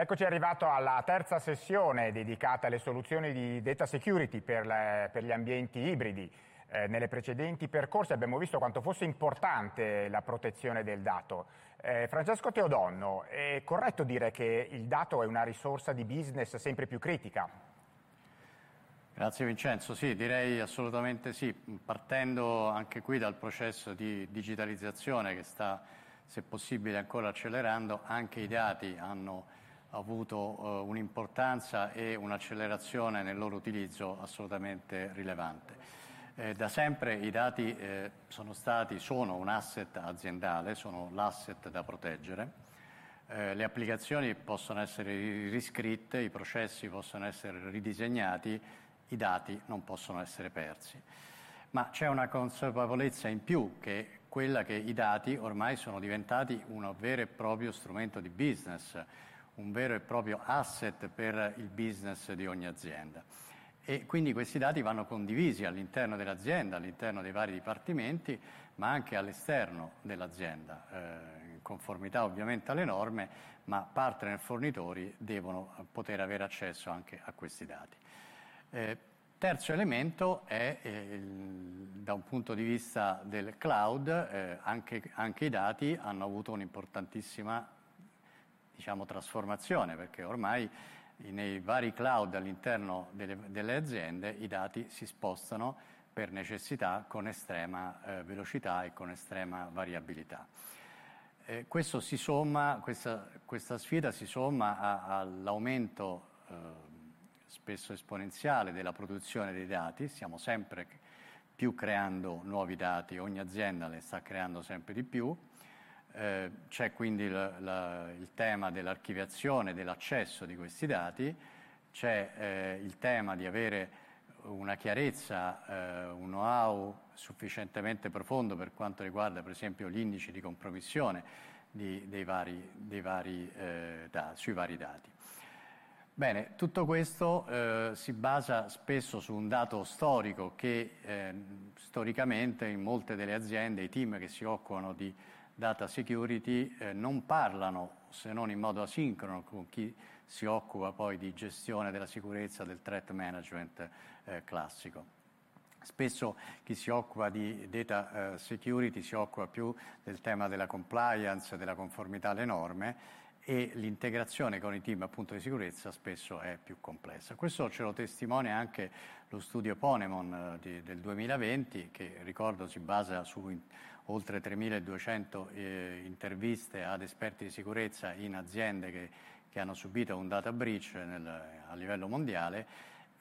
Eccoci arrivato alla terza sessione dedicata alle soluzioni di data security per, le, per gli ambienti ibridi. Eh, nelle precedenti percorsi abbiamo visto quanto fosse importante la protezione del dato. Eh, Francesco Teodonno, è corretto dire che il dato è una risorsa di business sempre più critica? Grazie Vincenzo, sì, direi assolutamente sì, partendo anche qui dal processo di digitalizzazione che sta, se possibile, ancora accelerando, anche i dati hanno avuto eh, un'importanza e un'accelerazione nel loro utilizzo assolutamente rilevante. Eh, da sempre i dati eh, sono stati, sono un asset aziendale, sono l'asset da proteggere. Eh, le applicazioni possono essere riscritte, i processi possono essere ridisegnati, i dati non possono essere persi. Ma c'è una consapevolezza in più che quella che i dati ormai sono diventati un vero e proprio strumento di business, un vero e proprio asset per il business di ogni azienda. E quindi questi dati vanno condivisi all'interno dell'azienda, all'interno dei vari dipartimenti, ma anche all'esterno dell'azienda, eh, in conformità ovviamente alle norme, ma partner e fornitori devono poter avere accesso anche a questi dati. Eh, terzo elemento è, eh, da un punto di vista del cloud, eh, anche, anche i dati hanno avuto un'importantissima diciamo, trasformazione, perché ormai nei vari cloud all'interno delle, delle aziende i dati si spostano per necessità con estrema eh, velocità e con estrema variabilità. Eh, somma, questa, questa, sfida si somma a, all'aumento eh, spesso esponenziale della produzione dei dati, stiamo sempre più creando nuovi dati, ogni azienda ne sta creando sempre di più, eh, c'è quindi la, la, il tema dell'archiviazione, dell'accesso di questi dati, c'è eh, il tema di avere una chiarezza, eh, un know-how sufficientemente profondo per quanto riguarda per esempio gli indici di compromissione di, dei vari, dei vari, eh, da, sui vari dati. Bene, tutto questo eh, si basa spesso su un dato storico che eh, storicamente in molte delle aziende i team che si occupano di data security eh, non parlano, se non in modo asincrono, con chi si occupa poi di gestione della sicurezza, del threat management eh, classico. Spesso chi si occupa di data eh, security si occupa più del tema della compliance, della conformità alle norme e l'integrazione con i team appunto di sicurezza spesso è più complessa. Questo ce lo testimonia anche lo studio Ponemon eh, di, del 2020 che ricordo si basa su oltre 3.200 eh, interviste ad esperti di sicurezza in aziende che, che hanno subito un data breach nel, a livello mondiale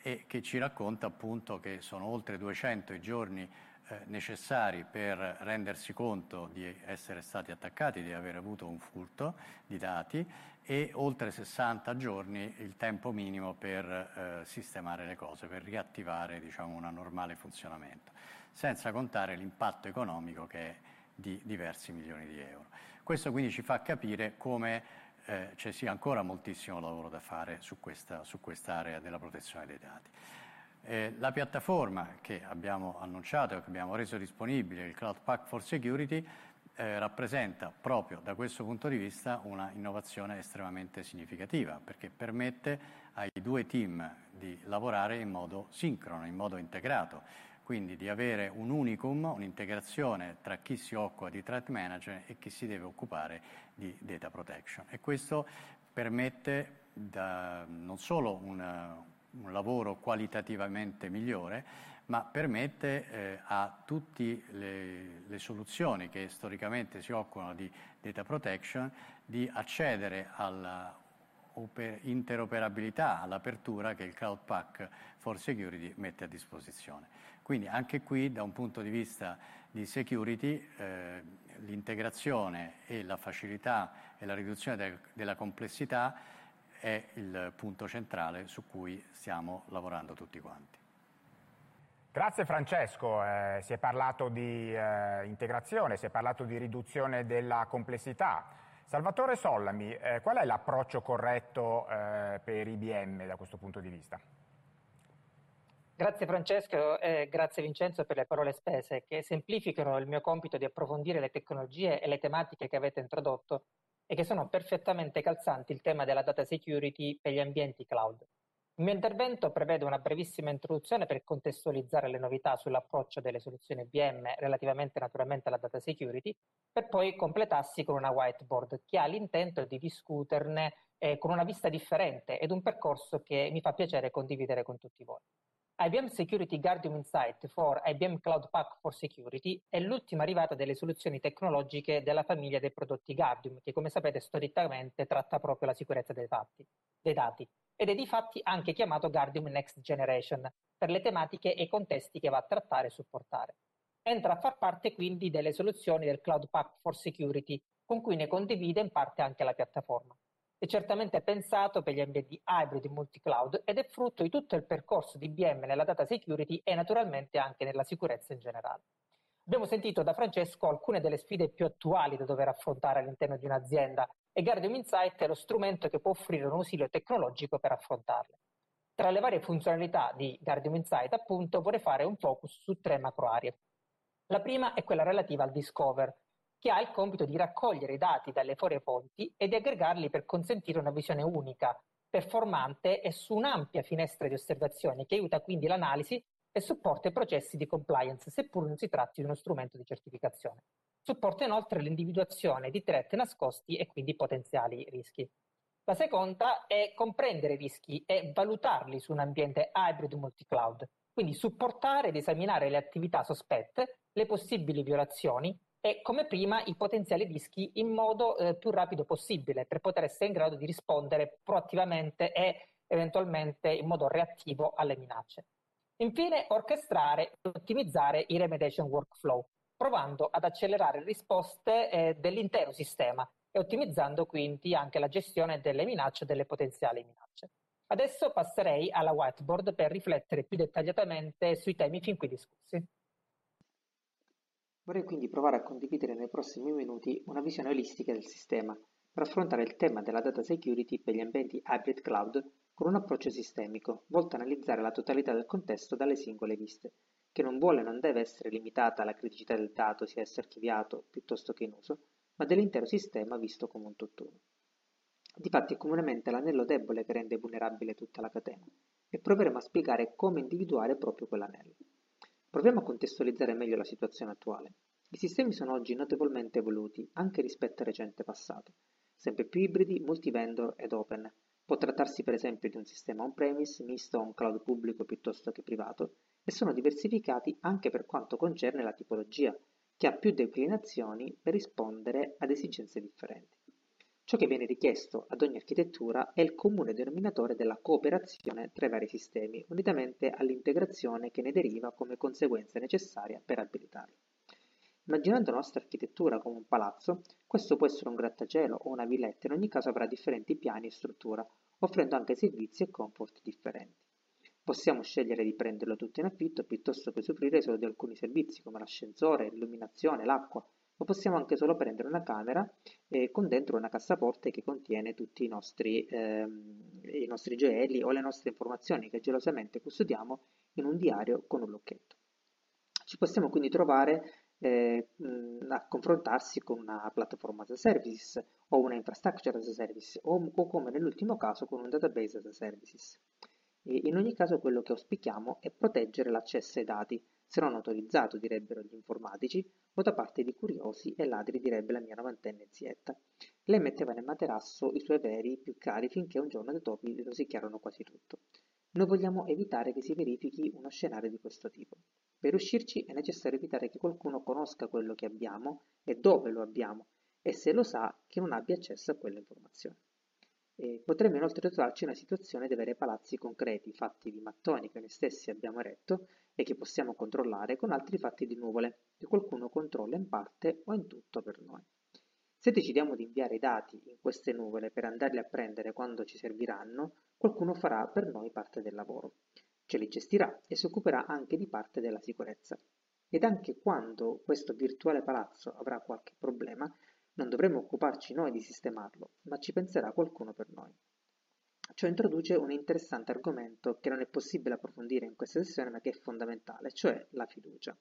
e che ci racconta appunto che sono oltre 200 i giorni eh, necessari per rendersi conto di essere stati attaccati, di aver avuto un furto di dati e oltre 60 giorni il tempo minimo per eh, sistemare le cose, per riattivare diciamo, un normale funzionamento, senza contare l'impatto economico che è di diversi milioni di euro. Questo quindi ci fa capire come eh, ci sia ancora moltissimo lavoro da fare su questa, su quest'area della protezione dei dati. Eh, la piattaforma che abbiamo annunciato e che abbiamo reso disponibile, il Cloud Pack for Security, eh, rappresenta proprio da questo punto di vista una innovazione estremamente significativa perché permette ai due team di lavorare in modo sincrono, in modo integrato, quindi di avere un unicum, un'integrazione tra chi si occupa di threat management e chi si deve occupare di data protection. E questo permette da, non solo una, un lavoro qualitativamente migliore, ma permette eh, a tutte le, le, soluzioni che storicamente si occupano di data protection di accedere alla interoperabilità, all'apertura che il Cloud Pack for Security mette a disposizione. Quindi anche qui da un punto di vista di security eh, l'integrazione e la facilità e la riduzione de- della complessità è il punto centrale su cui stiamo lavorando tutti quanti. Grazie Francesco, eh, si è parlato di eh, integrazione, si è parlato di riduzione della complessità. Salvatore Sollami, eh, qual è l'approccio corretto eh, per IBM da questo punto di vista? Grazie Francesco e grazie Vincenzo per le parole spese che semplificano il mio compito di approfondire le tecnologie e le tematiche che avete introdotto e che sono perfettamente calzanti il tema della data security per gli ambienti cloud. Il mio intervento prevede una brevissima introduzione per contestualizzare le novità sull'approccio delle soluzioni VM relativamente naturalmente alla data security, per poi completarsi con una whiteboard che ha l'intento di discuterne eh, con una vista differente ed un percorso che mi fa piacere condividere con tutti voi. IBM Security Guardium Insight for IBM Cloud Pack for Security è l'ultima arrivata delle soluzioni tecnologiche della famiglia dei prodotti Guardium, che come sapete storicamente tratta proprio la sicurezza dei, fatti, dei dati, ed è di fatti anche chiamato Guardium Next Generation, per le tematiche e i contesti che va a trattare e supportare. Entra a far parte quindi delle soluzioni del Cloud Pack for Security, con cui ne condivide in parte anche la piattaforma è certamente pensato per gli ambienti hybrid multi-cloud ed è frutto di tutto il percorso di IBM nella data security e naturalmente anche nella sicurezza in generale. Abbiamo sentito da Francesco alcune delle sfide più attuali da dover affrontare all'interno di un'azienda e Guardium Insight è lo strumento che può offrire un aussilio tecnologico per affrontarle. Tra le varie funzionalità di Guardium Insight, appunto, vorrei fare un focus su tre macro aree. La prima è quella relativa al Discover, che ha il compito di raccogliere i dati dalle varie fonti e di aggregarli per consentire una visione unica, performante e su un'ampia finestra di osservazioni che aiuta quindi l'analisi e supporta i processi di compliance, seppur non si tratti di uno strumento di certificazione. Supporta inoltre l'individuazione di threat nascosti e quindi potenziali rischi. La seconda è comprendere i rischi e valutarli su un ambiente hybrid multi-cloud, quindi supportare ed esaminare le attività sospette, le possibili violazioni e come prima i potenziali rischi in modo eh, più rapido possibile per poter essere in grado di rispondere proattivamente e eventualmente in modo reattivo alle minacce. Infine, orchestrare e ottimizzare i remediation workflow, provando ad accelerare le risposte eh, dell'intero sistema e ottimizzando quindi anche la gestione delle minacce e delle potenziali minacce. Adesso passerei alla whiteboard per riflettere più dettagliatamente sui temi fin qui discussi. Vorrei quindi provare a condividere nei prossimi minuti una visione olistica del sistema, per affrontare il tema della data security per gli ambienti hybrid cloud con un approccio sistemico, volto a analizzare la totalità del contesto dalle singole viste, che non vuole e non deve essere limitata alla criticità del dato sia esso archiviato piuttosto che in uso, ma dell'intero sistema visto come un tutt'uno. Difatti è comunemente l'anello debole che rende vulnerabile tutta la catena, e proveremo a spiegare come individuare proprio quell'anello. Proviamo a contestualizzare meglio la situazione attuale. I sistemi sono oggi notevolmente evoluti, anche rispetto al recente passato, sempre più ibridi, multivendor ed open. Può trattarsi per esempio di un sistema on-premise, misto a un cloud pubblico piuttosto che privato, e sono diversificati anche per quanto concerne la tipologia, che ha più declinazioni per rispondere ad esigenze differenti. Ciò che viene richiesto ad ogni architettura è il comune denominatore della cooperazione tra i vari sistemi, unitamente all'integrazione che ne deriva come conseguenza necessaria per abilitarli. Immaginando la nostra architettura come un palazzo, questo può essere un grattacielo o una villetta, in ogni caso avrà differenti piani e struttura, offrendo anche servizi e comfort differenti. Possiamo scegliere di prenderlo tutto in affitto piuttosto che soffrire solo di alcuni servizi come l'ascensore, l'illuminazione, l'acqua, ma possiamo anche solo prendere una camera eh, con dentro una cassaforte che contiene tutti i nostri, ehm, i nostri gioielli o le nostre informazioni che gelosamente custodiamo in un diario con un lucchetto. Ci possiamo quindi trovare eh, a confrontarsi con una piattaforma as a service o una infrastructure as a service o, o come nell'ultimo caso con un database as a services. E in ogni caso quello che auspichiamo è proteggere l'accesso ai dati, se non autorizzato direbbero gli informatici, o da parte di curiosi e ladri direbbe la mia novantenne zietta. Lei metteva nel materasso i suoi veri più cari finché un giorno dei topi rosicchiarono quasi tutto. Noi vogliamo evitare che si verifichi uno scenario di questo tipo. Per uscirci è necessario evitare che qualcuno conosca quello che abbiamo e dove lo abbiamo e se lo sa che non abbia accesso a quelle informazioni. E potremmo inoltre trovarci in una situazione di avere palazzi concreti fatti di mattoni che noi stessi abbiamo eretto e che possiamo controllare con altri fatti di nuvole che qualcuno controlla in parte o in tutto per noi. Se decidiamo di inviare i dati in queste nuvole per andarli a prendere quando ci serviranno, qualcuno farà per noi parte del lavoro, ce li gestirà e si occuperà anche di parte della sicurezza. Ed anche quando questo virtuale palazzo avrà qualche problema, non dovremo occuparci noi di sistemarlo, ma ci penserà qualcuno per noi. Ciò introduce un interessante argomento che non è possibile approfondire in questa sessione ma che è fondamentale, cioè la fiducia.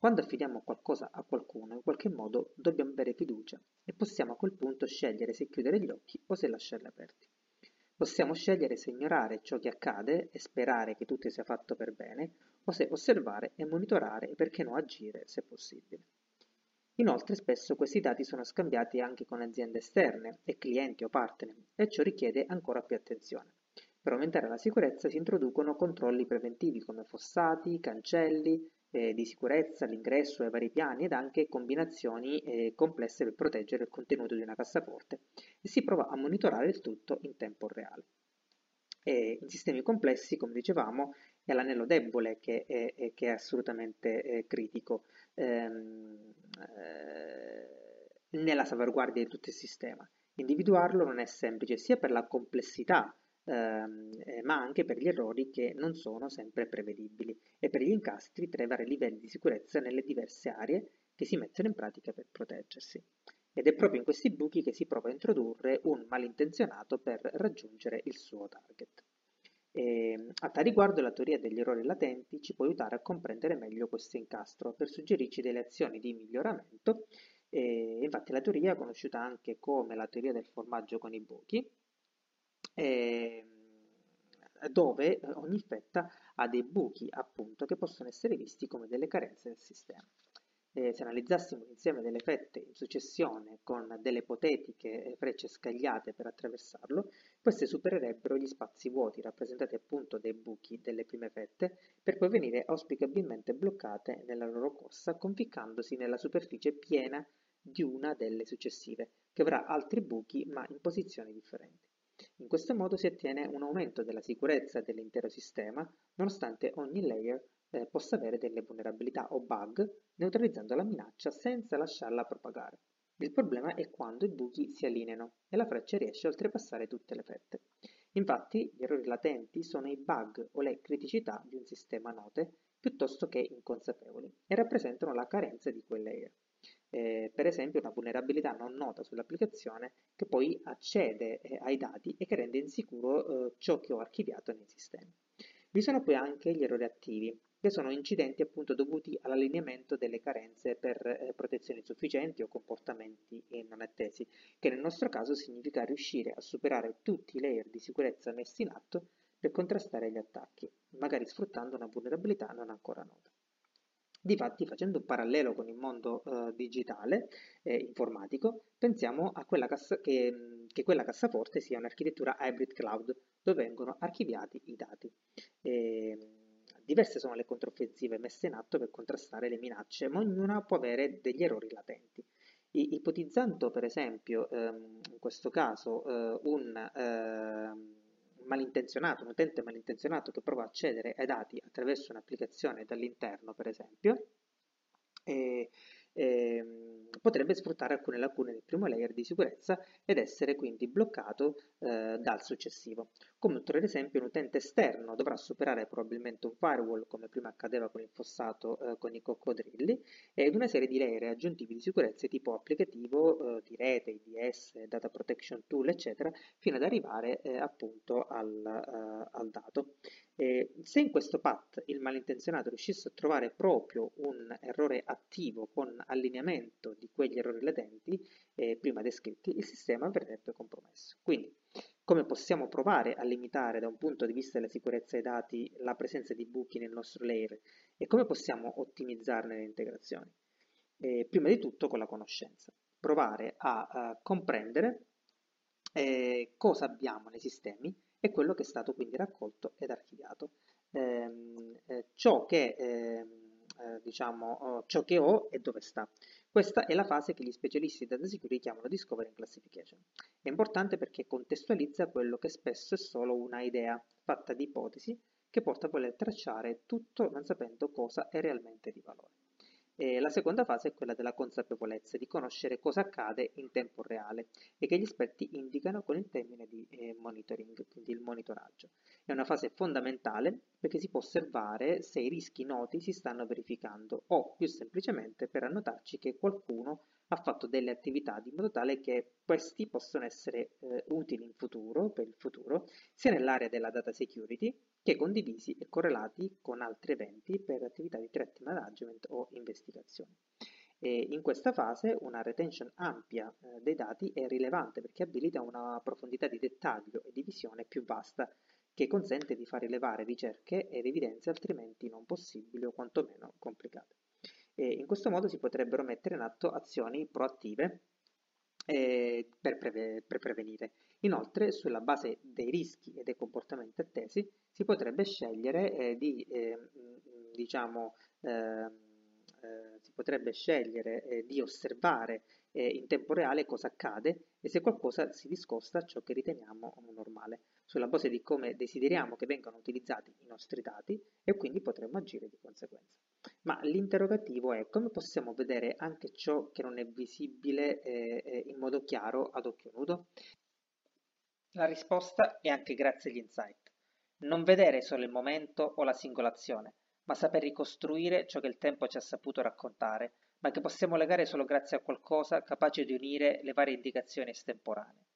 Quando affidiamo qualcosa a qualcuno, in qualche modo dobbiamo avere fiducia e possiamo a quel punto scegliere se chiudere gli occhi o se lasciarli aperti. Possiamo scegliere se ignorare ciò che accade e sperare che tutto sia fatto per bene, o se osservare e monitorare e perché no agire se possibile. Inoltre spesso questi dati sono scambiati anche con aziende esterne e clienti o partner e ciò richiede ancora più attenzione. Per aumentare la sicurezza si introducono controlli preventivi come fossati, cancelli eh, di sicurezza, l'ingresso ai vari piani ed anche combinazioni eh, complesse per proteggere il contenuto di una cassaforte e si prova a monitorare il tutto in tempo reale. E in sistemi complessi, come dicevamo, è l'anello debole che è, che è assolutamente eh, critico ehm, eh, nella salvaguardia di tutto il sistema. Individuarlo non è semplice sia per la complessità eh, ma anche per gli errori che non sono sempre prevedibili e per gli incastri tra i vari livelli di sicurezza nelle diverse aree che si mettono in pratica per proteggersi. Ed è proprio in questi buchi che si prova a introdurre un malintenzionato per raggiungere il suo target. E, a tal riguardo la teoria degli errori latenti ci può aiutare a comprendere meglio questo incastro per suggerirci delle azioni di miglioramento. E, infatti la teoria, conosciuta anche come la teoria del formaggio con i buchi, eh, dove ogni fetta ha dei buchi appunto che possono essere visti come delle carenze del sistema. Eh, se analizzassimo l'insieme delle fette in successione con delle ipotetiche frecce scagliate per attraversarlo, queste supererebbero gli spazi vuoti rappresentati appunto dai buchi delle prime fette per poi venire auspicabilmente bloccate nella loro corsa conficcandosi nella superficie piena di una delle successive, che avrà altri buchi ma in posizioni differenti. In questo modo si ottiene un aumento della sicurezza dell'intero sistema, nonostante ogni layer eh, possa avere delle vulnerabilità o bug, neutralizzando la minaccia senza lasciarla propagare. Il problema è quando i buchi si allineano e la freccia riesce a oltrepassare tutte le fette. Infatti, gli errori latenti sono i bug o le criticità di un sistema note piuttosto che inconsapevoli e rappresentano la carenza di quel layer eh, per esempio una vulnerabilità non nota sull'applicazione che poi accede eh, ai dati e che rende insicuro eh, ciò che ho archiviato nei sistemi. Vi sono poi anche gli errori attivi, che sono incidenti appunto dovuti all'allineamento delle carenze per eh, protezioni insufficienti o comportamenti non attesi, che nel nostro caso significa riuscire a superare tutti i layer di sicurezza messi in atto per contrastare gli attacchi, magari sfruttando una vulnerabilità non ancora nota. Difatti, facendo un parallelo con il mondo eh, digitale eh, informatico, pensiamo cassa, che, che, quella cassaforte sia un'architettura hybrid cloud dove vengono archiviati i dati. E, diverse sono le controffensive messe in atto per contrastare le minacce, ma ognuna può avere degli errori latenti. I, ipotizzando per esempio ehm, in questo caso eh, un ehm, malintenzionato, un utente malintenzionato che prova a accedere ai dati attraverso un'applicazione dall'interno, per esempio, e, e, potrebbe sfruttare alcune lacune del primo layer di sicurezza ed essere quindi bloccato eh, dal successivo. Come ulteriore esempio, un utente esterno dovrà superare probabilmente un firewall, come prima accadeva con il fossato eh, con i coccodrilli, ed una serie di layer aggiuntivi di sicurezza tipo applicativo, eh, di rete, IDS, data protection tool, eccetera, fino ad arrivare eh, appunto al, eh, al dato. Eh, se in questo path il malintenzionato riuscisse a trovare proprio un errore attivo con allineamento di quegli errori latenti eh, prima descritti, il sistema verrebbe compromesso. Quindi, come possiamo provare a limitare da un punto di vista della sicurezza dei dati la presenza di buchi nel nostro layer e come possiamo ottimizzarne le integrazioni? Eh, prima di tutto con la conoscenza. Provare a, a comprendere eh, cosa abbiamo nei sistemi e quello che è stato quindi raccolto ed archiviato. Ehm, eh, ciò, che, ehm, eh, diciamo, oh, ciò che ho e dove sta. Questa è la fase che gli specialisti data security chiamano discovery and classification. È importante perché contestualizza quello che spesso è solo una idea fatta di ipotesi che porta a voler tracciare tutto non sapendo cosa è realmente di valore. E la seconda fase è quella della consapevolezza, di conoscere cosa accade in tempo reale e che gli esperti indicano con il termine di eh, monitoring, quindi il monitoraggio. È una fase fondamentale perché si può osservare se i rischi noti si stanno verificando o più semplicemente per annotarci che qualcuno ha fatto delle attività di modo tale che questi possono essere eh, utili in futuro, per il futuro, sia nell'area della data security che condivisi e correlati con altri eventi per attività di threat management o investigazioni. E in questa fase una retention ampia eh, dei dati è rilevante perché abilita una profondità di dettaglio e di visione più vasta che consente di far rilevare ricerche ed evidenze altrimenti non possibili o quantomeno complicate. E in questo modo si potrebbero mettere in atto azioni proattive eh, per, preve- per, prevenire. Inoltre, sulla base dei rischi e dei comportamenti attesi, si potrebbe scegliere eh, di, eh, diciamo, ehm, eh, si potrebbe scegliere eh, di osservare eh, in tempo reale cosa accade e se qualcosa si discosta a ciò che riteniamo normale, sulla base di come desideriamo che vengano utilizzati i nostri dati e quindi potremmo agire di conseguenza. Ma l'interrogativo è come possiamo vedere anche ciò che non è visibile eh, eh, in modo chiaro ad occhio nudo? La risposta è anche grazie agli insight. Non vedere solo il momento o la singolazione, ma saper ricostruire ciò che il tempo ci ha saputo raccontare, ma che possiamo legare solo grazie a qualcosa capace di unire le varie indicazioni estemporanee.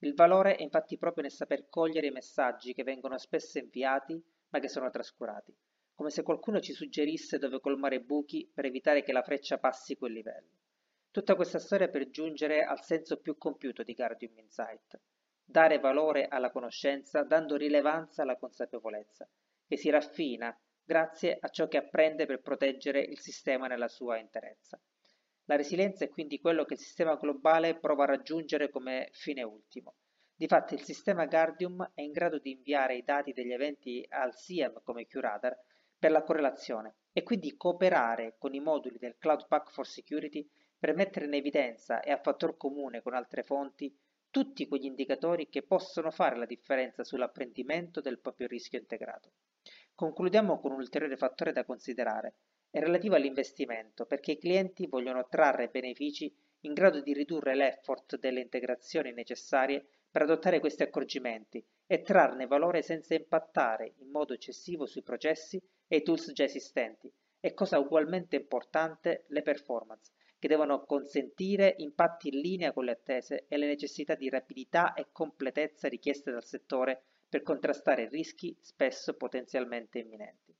Il valore è infatti proprio nel saper cogliere i messaggi che vengono spesso inviati ma che sono trascurati, come se qualcuno ci suggerisse dove colmare buchi per evitare che la freccia passi quel livello. Tutta questa storia per giungere al senso più compiuto di Guardium Insight, dare valore alla conoscenza dando rilevanza alla consapevolezza, che si raffina grazie a ciò che apprende per proteggere il sistema nella sua interezza. La resilienza è quindi quello che il sistema globale prova a raggiungere come fine ultimo. Difatti il sistema Guardium è in grado di inviare i dati degli eventi al SIEM come QRadar per la correlazione e quindi cooperare con i moduli del Cloud Pack for Security per mettere in evidenza e a fattor comune con altre fonti tutti quegli indicatori che possono fare la differenza sull'apprendimento del proprio rischio integrato. Concludiamo con un ulteriore fattore da considerare, è relativo all'investimento, perché i clienti vogliono trarre benefici in grado di ridurre l'effort delle integrazioni necessarie per adottare questi accorgimenti e trarne valore senza impattare in modo eccessivo sui processi e i tools già esistenti e cosa ugualmente importante le performance, che devono consentire impatti in linea con le attese e le necessità di rapidità e completezza richieste dal settore per contrastare rischi spesso potenzialmente imminenti.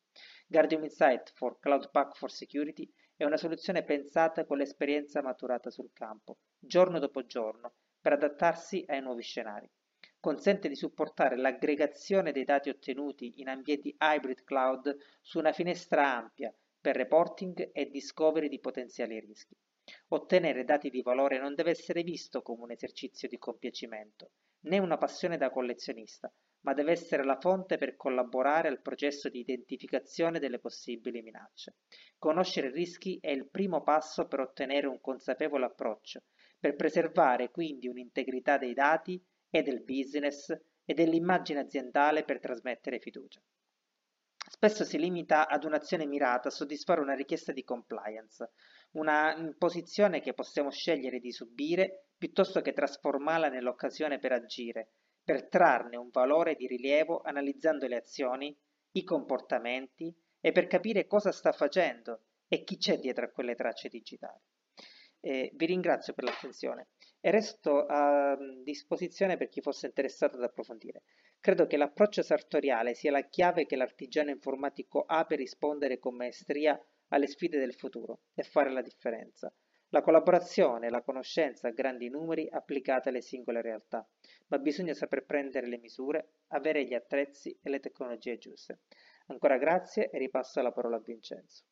Guardium Insight for Cloud Pack for Security è una soluzione pensata con l'esperienza maturata sul campo, giorno dopo giorno, per adattarsi ai nuovi scenari. Consente di supportare l'aggregazione dei dati ottenuti in ambienti hybrid cloud su una finestra ampia per reporting e discovery di potenziali rischi. Ottenere dati di valore non deve essere visto come un esercizio di compiacimento, né una passione da collezionista, ma deve essere la fonte per collaborare al processo di identificazione delle possibili minacce. Conoscere i rischi è il primo passo per ottenere un consapevole approccio, per preservare quindi un'integrità dei dati e del business e dell'immagine aziendale per trasmettere fiducia. Spesso si limita ad un'azione mirata a soddisfare una richiesta di compliance, una imposizione che possiamo scegliere di subire piuttosto che trasformarla nell'occasione per agire, per trarne un valore di rilievo analizzando le azioni, i comportamenti e per capire cosa sta facendo e chi c'è dietro a quelle tracce digitali. Eh, vi ringrazio per l'attenzione e resto a disposizione per chi fosse interessato ad approfondire. Credo che l'approccio sartoriale sia la chiave che l'artigiano informatico ha per rispondere con maestria alle sfide del futuro e fare la differenza. La collaborazione la conoscenza grandi numeri applicate alle singole realtà, ma bisogna saper prendere le misure, avere gli attrezzi e le tecnologie giuste. Ancora grazie e ripasso la parola a Vincenzo.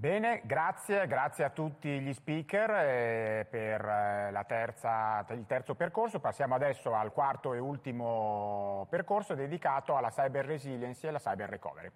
Bene, grazie, grazie a tutti gli speaker eh, per eh, terza, il terzo percorso. Passiamo adesso al quarto e ultimo percorso dedicato alla cyber resiliency e alla cyber recovery.